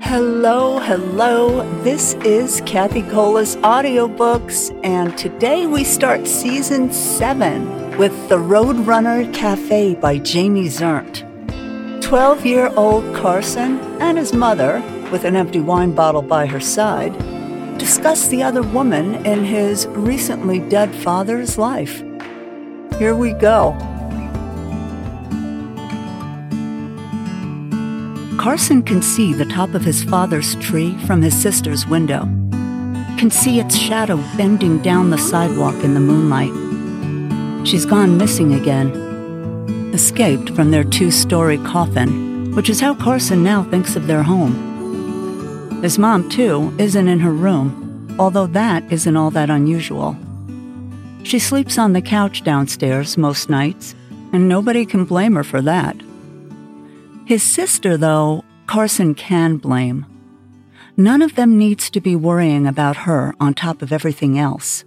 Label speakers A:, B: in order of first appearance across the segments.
A: Hello, hello. This is Cathi Colas audiobooks, and today we start season seven with The Roadrunner Cafe by Jamie Zerndt. 12 year old Carson and his mother, with an empty wine bottle by her side, discuss the other woman in his recently dead father's life. Here we go. Carson can see the top of his father's tree from his sister's window, can see its shadow bending down the sidewalk in the moonlight. She's gone missing again, escaped from their two story coffin, which is how Carson now thinks of their home. His mom, too, isn't in her room, although that isn't all that unusual. She sleeps on the couch downstairs most nights, and nobody can blame her for that. His sister, though, Carson can blame. None of them needs to be worrying about her on top of everything else.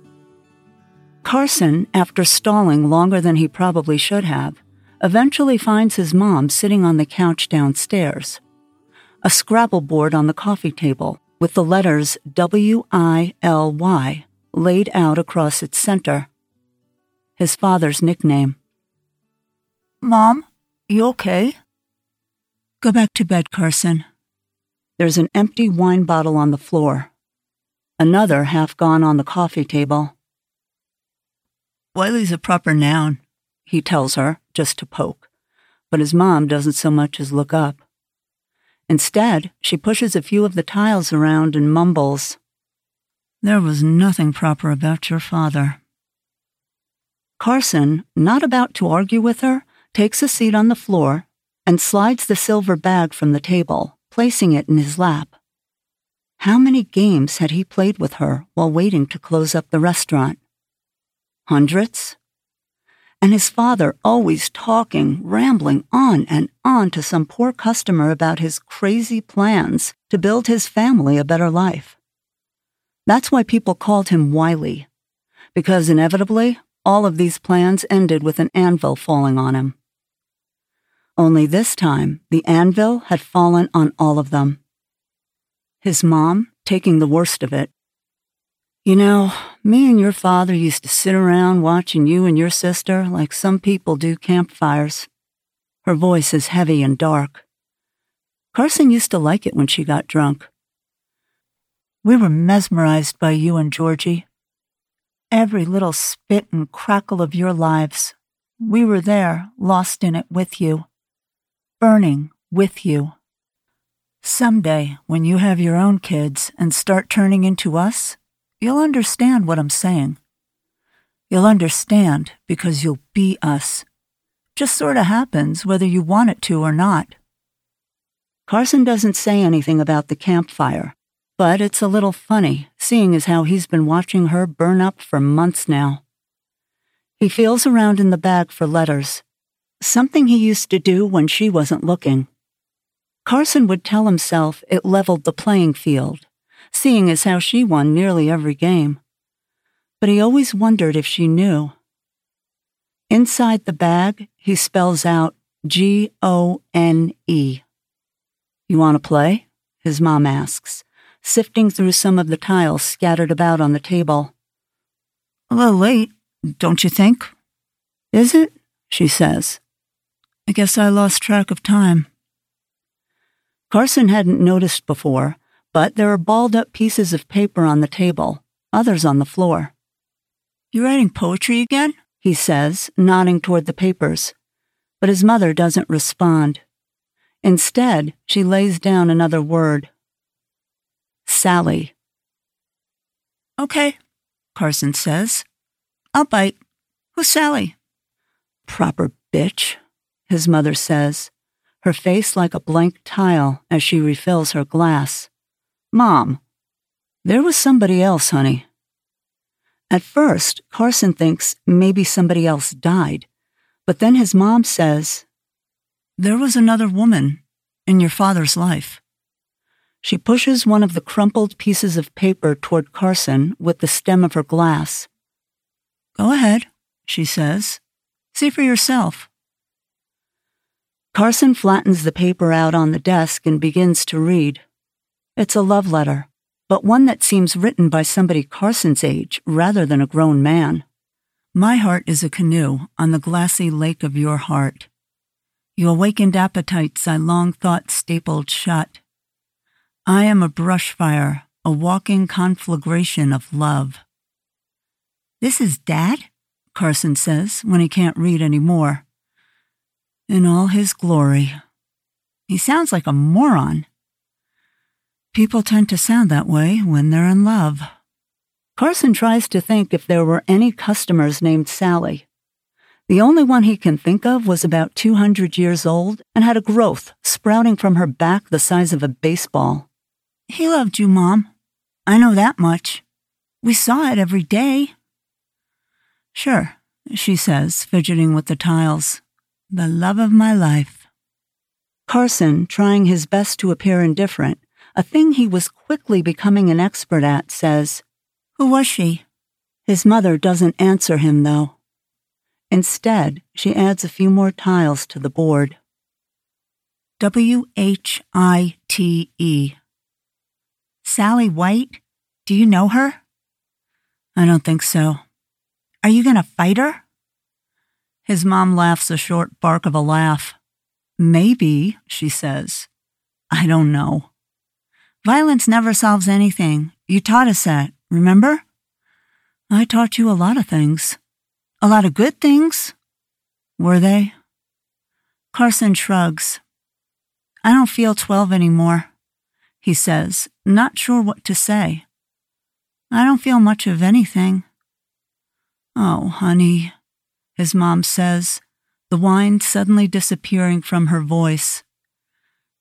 A: Carson, after stalling longer than he probably should have, eventually finds his mom sitting on the couch downstairs. A Scrabble board on the coffee table with the letters W I L Y laid out across its center. His father's nickname. Mom, you okay? Go back to bed, Carson. There's an empty wine bottle on the floor. Another half gone on the coffee table. Wily's a proper noun, he tells her, just to poke, but his mom doesn't so much as look up. Instead, she pushes a few of the tiles around and mumbles, There was nothing proper about your father. Carson, not about to argue with her, takes a seat on the floor and slides the silver bag from the table, placing it in his lap. How many games had he played with her while waiting to close up the restaurant? Hundreds? And his father always talking, rambling on and on to some poor customer about his crazy plans to build his family a better life. That's why people called him Wily, because inevitably, all of these plans ended with an anvil falling on him. Only this time, the anvil had fallen on all of them. His mom taking the worst of it. You know, me and your father used to sit around watching you and your sister like some people do campfires. Her voice is heavy and dark. Carson used to like it when she got drunk. We were mesmerized by you and Georgie. Every little spit and crackle of your lives. We were there, lost in it with you burning with you. Someday, when you have your own kids and start turning into us, you'll understand what I'm saying. You'll understand because you'll be us. Just sort of happens whether you want it to or not. Carson doesn't say anything about the campfire, but it's a little funny, seeing as how he's been watching her burn up for months now. He feels around in the bag for letters, something he used to do when she wasn't looking. Carson would tell himself it leveled the playing field, seeing as how she won nearly every game. But he always wondered if she knew. Inside the bag, he spells out G O N E. You want to play? His mom asks, sifting through some of the tiles scattered about on the table. A little late, don't you think? Is it? she says. I guess I lost track of time. Carson hadn't noticed before, but there are balled up pieces of paper on the table, others on the floor. You writing poetry again? he says, nodding toward the papers. But his mother doesn't respond. Instead, she lays down another word Sally. Okay, Carson says. I'll bite. Who's Sally? Proper bitch, his mother says, her face like a blank tile as she refills her glass. Mom, there was somebody else, honey. At first, Carson thinks maybe somebody else died, but then his mom says, There was another woman in your father's life. She pushes one of the crumpled pieces of paper toward Carson with the stem of her glass. Go ahead, she says. See for yourself. Carson flattens the paper out on the desk and begins to read. It's a love letter, but one that seems written by somebody Carson's age rather than a grown man. My heart is a canoe on the glassy lake of your heart. You awakened appetites I long thought stapled shut. I am a brush fire, a walking conflagration of love. This is Dad? Carson says when he can't read any more. In all his glory. He sounds like a moron. People tend to sound that way when they're in love. Carson tries to think if there were any customers named Sally. The only one he can think of was about 200 years old and had a growth sprouting from her back the size of a baseball. He loved you, Mom. I know that much. We saw it every day. Sure, she says, fidgeting with the tiles. The love of my life. Carson, trying his best to appear indifferent, a thing he was quickly becoming an expert at, says, Who was she? His mother doesn't answer him, though. Instead, she adds a few more tiles to the board. W H I T E. Sally White? Do you know her? I don't think so. Are you going to fight her? His mom laughs a short bark of a laugh. Maybe, she says. I don't know. Violence never solves anything. You taught us that, remember? I taught you a lot of things. A lot of good things. Were they? Carson shrugs. I don't feel 12 anymore, he says, not sure what to say. I don't feel much of anything. Oh, honey, his mom says, the whine suddenly disappearing from her voice.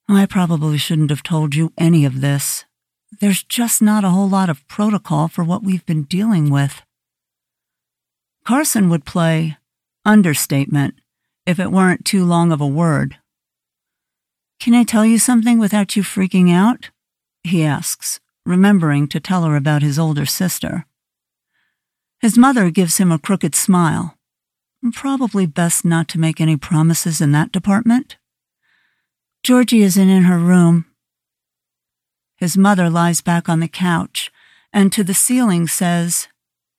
A: I probably shouldn't have told you any of this. There's just not a whole lot of protocol for what we've been dealing with. Carson would play understatement if it weren't too long of a word. Can I tell you something without you freaking out? He asks, remembering to tell her about his older sister. His mother gives him a crooked smile. Probably best not to make any promises in that department. Georgie isn't in her room. His mother lies back on the couch and to the ceiling says,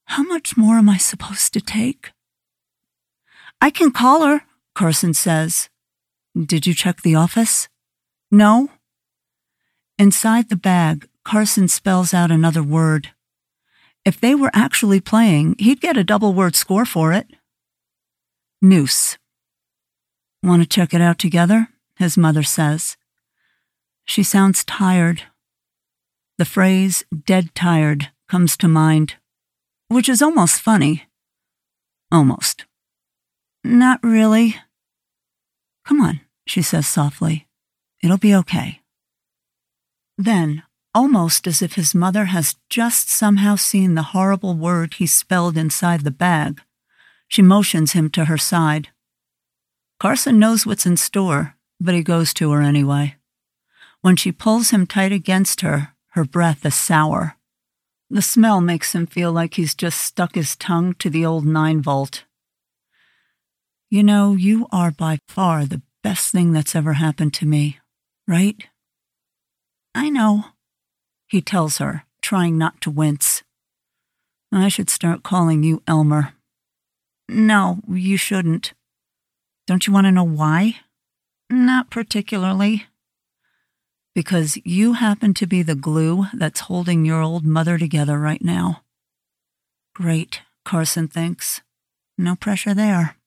A: How much more am I supposed to take? I can call her, Carson says. Did you check the office? No. Inside the bag, Carson spells out another word. If they were actually playing, he'd get a double word score for it. Noose. Want to check it out together? His mother says. She sounds tired. The phrase dead tired comes to mind, which is almost funny. Almost. Not really. Come on, she says softly. It'll be okay. Then, almost as if his mother has just somehow seen the horrible word he spelled inside the bag. She motions him to her side. Carson knows what's in store, but he goes to her anyway. When she pulls him tight against her, her breath is sour. The smell makes him feel like he's just stuck his tongue to the old nine volt. You know, you are by far the best thing that's ever happened to me, right? I know, he tells her, trying not to wince. I should start calling you Elmer. No, you shouldn't. Don't you want to know why? Not particularly. Because you happen to be the glue that's holding your old mother together right now. Great, Carson thinks. No pressure there.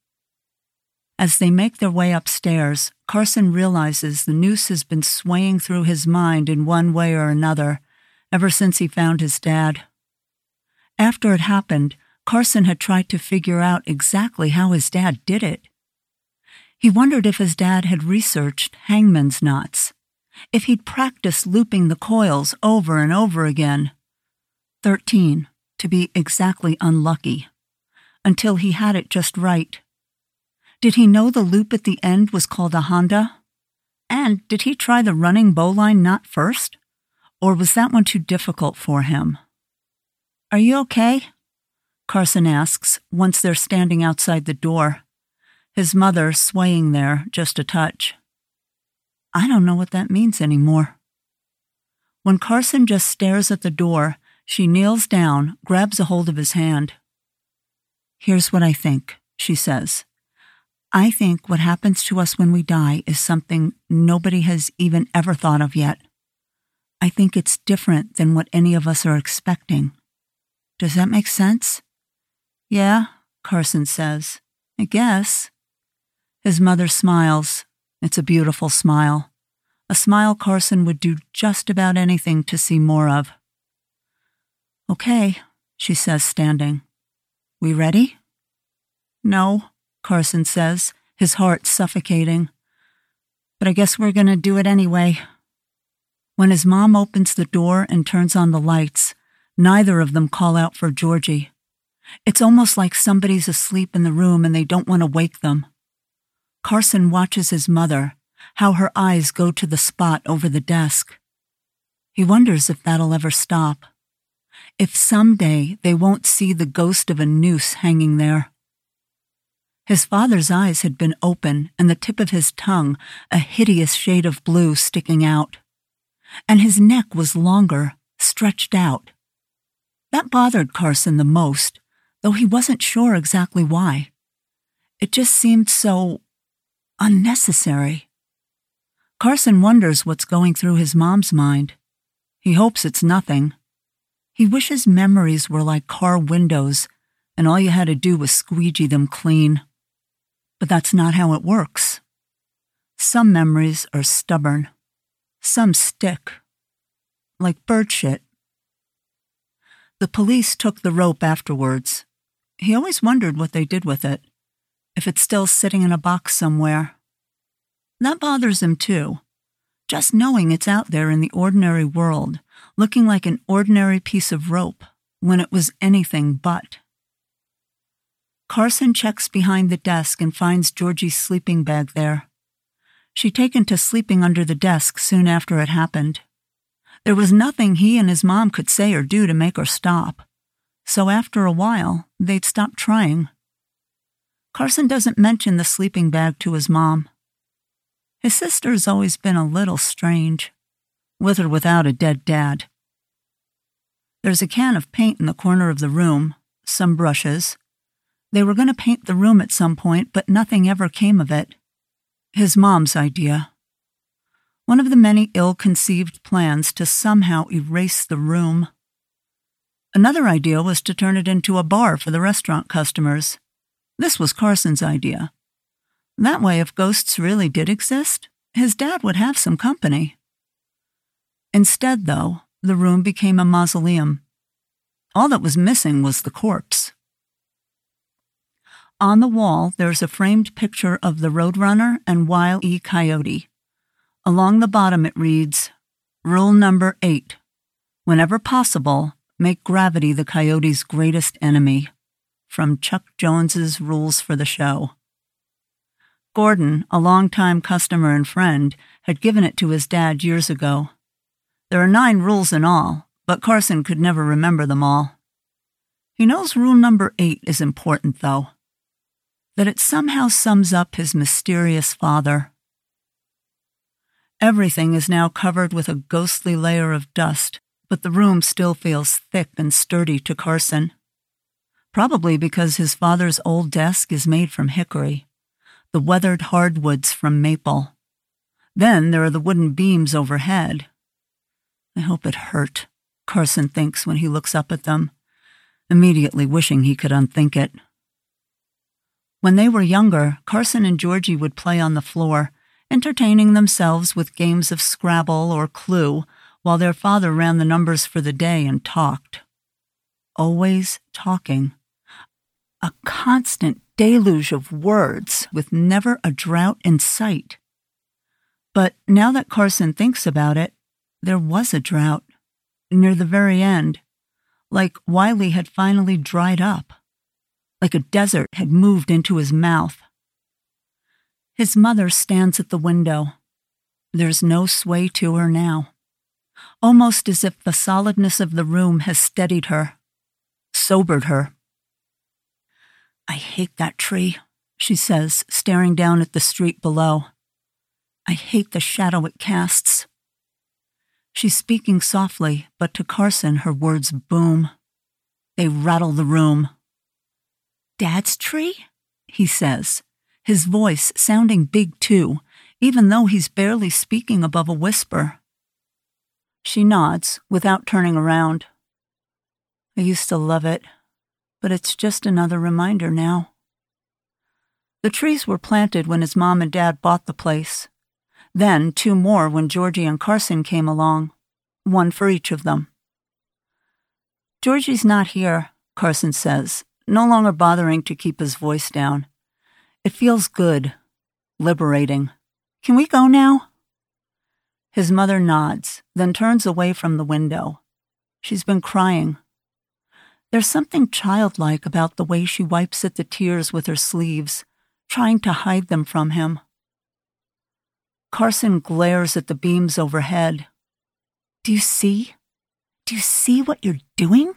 A: As they make their way upstairs, Carson realizes the noose has been swaying through his mind in one way or another ever since he found his dad. After it happened, Carson had tried to figure out exactly how his dad did it. He wondered if his dad had researched hangman's knots, if he'd practiced looping the coils over and over again. Thirteen, to be exactly unlucky, until he had it just right. Did he know the loop at the end was called a Honda? And did he try the running bowline knot first? Or was that one too difficult for him? Are you okay? Carson asks once they're standing outside the door, his mother swaying there just a touch. I don't know what that means anymore. When Carson just stares at the door, she kneels down, grabs a hold of his hand. Here's what I think, she says. I think what happens to us when we die is something nobody has even ever thought of yet. I think it's different than what any of us are expecting. Does that make sense? Yeah, Carson says. I guess. His mother smiles. It's a beautiful smile. A smile Carson would do just about anything to see more of. Okay, she says, standing. We ready? No, Carson says, his heart suffocating. But I guess we're going to do it anyway. When his mom opens the door and turns on the lights, neither of them call out for Georgie. It's almost like somebody's asleep in the room and they don't want to wake them. Carson watches his mother, how her eyes go to the spot over the desk. He wonders if that'll ever stop. If someday they won't see the ghost of a noose hanging there. His father's eyes had been open and the tip of his tongue a hideous shade of blue sticking out and his neck was longer, stretched out. That bothered Carson the most, though he wasn't sure exactly why. It just seemed so unnecessary. Carson wonders what's going through his mom's mind. He hopes it's nothing. He wishes memories were like car windows and all you had to do was squeegee them clean. But that's not how it works. Some memories are stubborn. Some stick. Like bird shit. The police took the rope afterwards. He always wondered what they did with it, if it's still sitting in a box somewhere. That bothers him too. Just knowing it's out there in the ordinary world, looking like an ordinary piece of rope, when it was anything but. Carson checks behind the desk and finds Georgie's sleeping bag there. She'd taken to sleeping under the desk soon after it happened. There was nothing he and his mom could say or do to make her stop. So after a while, they'd stop trying. Carson doesn't mention the sleeping bag to his mom. His sister's always been a little strange, with or without a dead dad. There's a can of paint in the corner of the room, some brushes. They were going to paint the room at some point, but nothing ever came of it his mom's idea. One of the many ill conceived plans to somehow erase the room. Another idea was to turn it into a bar for the restaurant customers. This was Carson's idea. That way, if ghosts really did exist, his dad would have some company. Instead, though, the room became a mausoleum. All that was missing was the corpse. On the wall, there's a framed picture of the Roadrunner and Wile E. Coyote. Along the bottom, it reads Rule number eight Whenever possible, make gravity the coyote's greatest enemy. From Chuck Jones's Rules for the Show. Gordon, a longtime customer and friend, had given it to his dad years ago. There are nine rules in all, but Carson could never remember them all. He knows rule number eight is important, though that it somehow sums up his mysterious father. Everything is now covered with a ghostly layer of dust, but the room still feels thick and sturdy to Carson. Probably because his father's old desk is made from hickory, the weathered hardwoods from maple. Then there are the wooden beams overhead. I hope it hurt, Carson thinks when he looks up at them, immediately wishing he could unthink it. When they were younger, Carson and Georgie would play on the floor, entertaining themselves with games of Scrabble or Clue while their father ran the numbers for the day and talked. Always talking. A constant deluge of words with never a drought in sight. But now that Carson thinks about it, there was a drought near the very end, like Wily had finally dried up like a desert had moved into his mouth. His mother stands at the window. There's no sway to her now, almost as if the solidness of the room has steadied her, sobered her. I hate that tree, she says, staring down at the street below. I hate the shadow it casts. She's speaking softly, but to Carson, her words boom. They rattle the room. Dad's tree? He says, his voice sounding big too, even though he's barely speaking above a whisper. She nods without turning around. I used to love it, but it's just another reminder now. The trees were planted when his mom and dad bought the place. Then two more when Georgie and Carson came along, one for each of them. Georgie's not here, Carson says, no longer bothering to keep his voice down. It feels good, liberating. Can we go now? His mother nods, then turns away from the window. She's been crying. There's something childlike about the way she wipes at the tears with her sleeves, trying to hide them from him. Carson glares at the beams overhead. Do you see? Do you see what you're doing?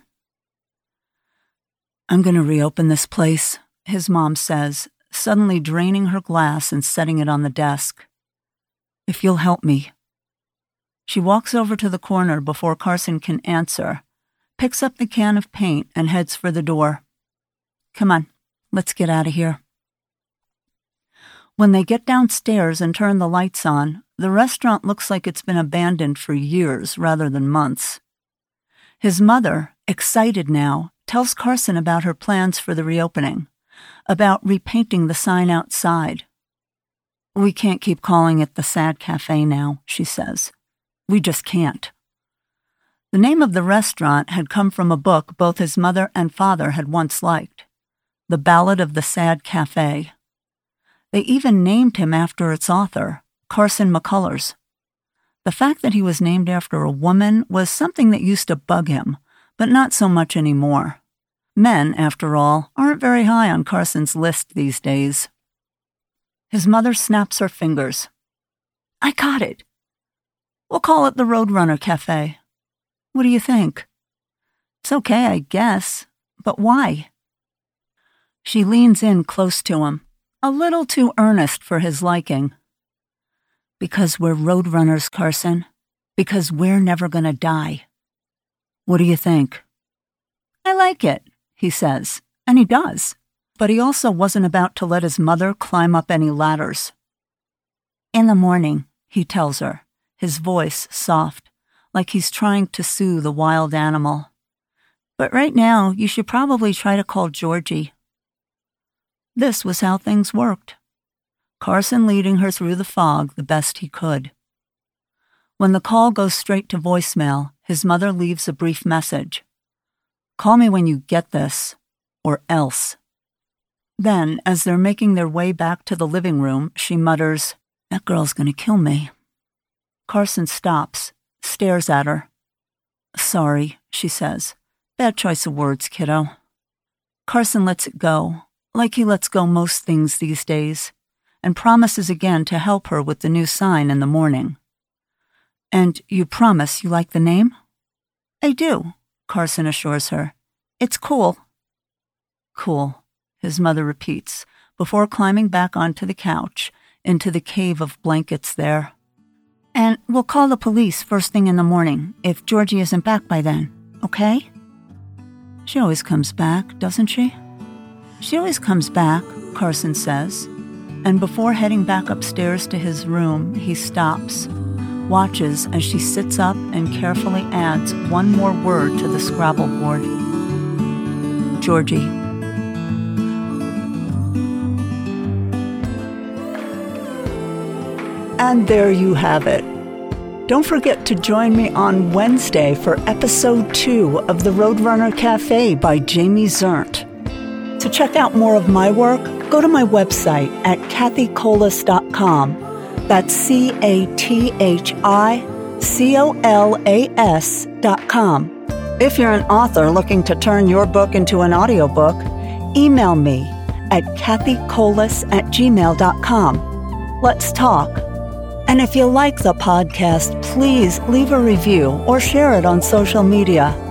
A: I'm going to reopen this place, his mom says, suddenly draining her glass and setting it on the desk. If you'll help me. She walks over to the corner before Carson can answer, picks up the can of paint, and heads for the door. Come on, let's get out of here. When they get downstairs and turn the lights on, the restaurant looks like it's been abandoned for years rather than months. His mother, excited now, tells Carson about her plans for the reopening, about repainting the sign outside. We can't keep calling it the Sad Cafe now, she says. We just can't. The name of the restaurant had come from a book both his mother and father had once liked The Ballad of the Sad Cafe. They even named him after its author, Carson McCullers. The fact that he was named after a woman was something that used to bug him, but not so much anymore. Men, after all, aren't very high on Carson's list these days. His mother snaps her fingers. I got it. We'll call it the Roadrunner Cafe. What do you think? It's okay, I guess, but why? She leans in close to him, a little too earnest for his liking. Because we're roadrunners, Carson. Because we're never gonna die. What do you think? I like it, he says, and he does. But he also wasn't about to let his mother climb up any ladders. In the morning, he tells her, his voice soft, like he's trying to soothe a wild animal. But right now, you should probably try to call Georgie. This was how things worked. Carson leading her through the fog the best he could. When the call goes straight to voicemail, his mother leaves a brief message. Call me when you get this, or else. Then, as they're making their way back to the living room, she mutters, That girl's gonna kill me. Carson stops, stares at her. Sorry, she says. Bad choice of words, kiddo. Carson lets it go, like he lets go most things these days, and promises again to help her with the new sign in the morning. And you promise you like the name? I do, Carson assures her. It's cool. Cool, his mother repeats, before climbing back onto the couch, into the cave of blankets there. And we'll call the police first thing in the morning if Georgie isn't back by then, okay? She always comes back, doesn't she? She always comes back, Carson says, and before heading back upstairs to his room, he stops, watches as she sits up and carefully adds one more word to the Scrabble board Georgie. And there you have it. Don't forget to join me on Wednesday for episode two of The Roadrunner Cafe by Jamie Zerndt. To check out more of my work, go to my website at cathicolas.com. That's C A T H I C O L A S dot com. If you're an author looking to turn your book into an audiobook, email me at cathicolas at gmail.com. Let's talk. And if you like the podcast, please leave a review or share it on social media.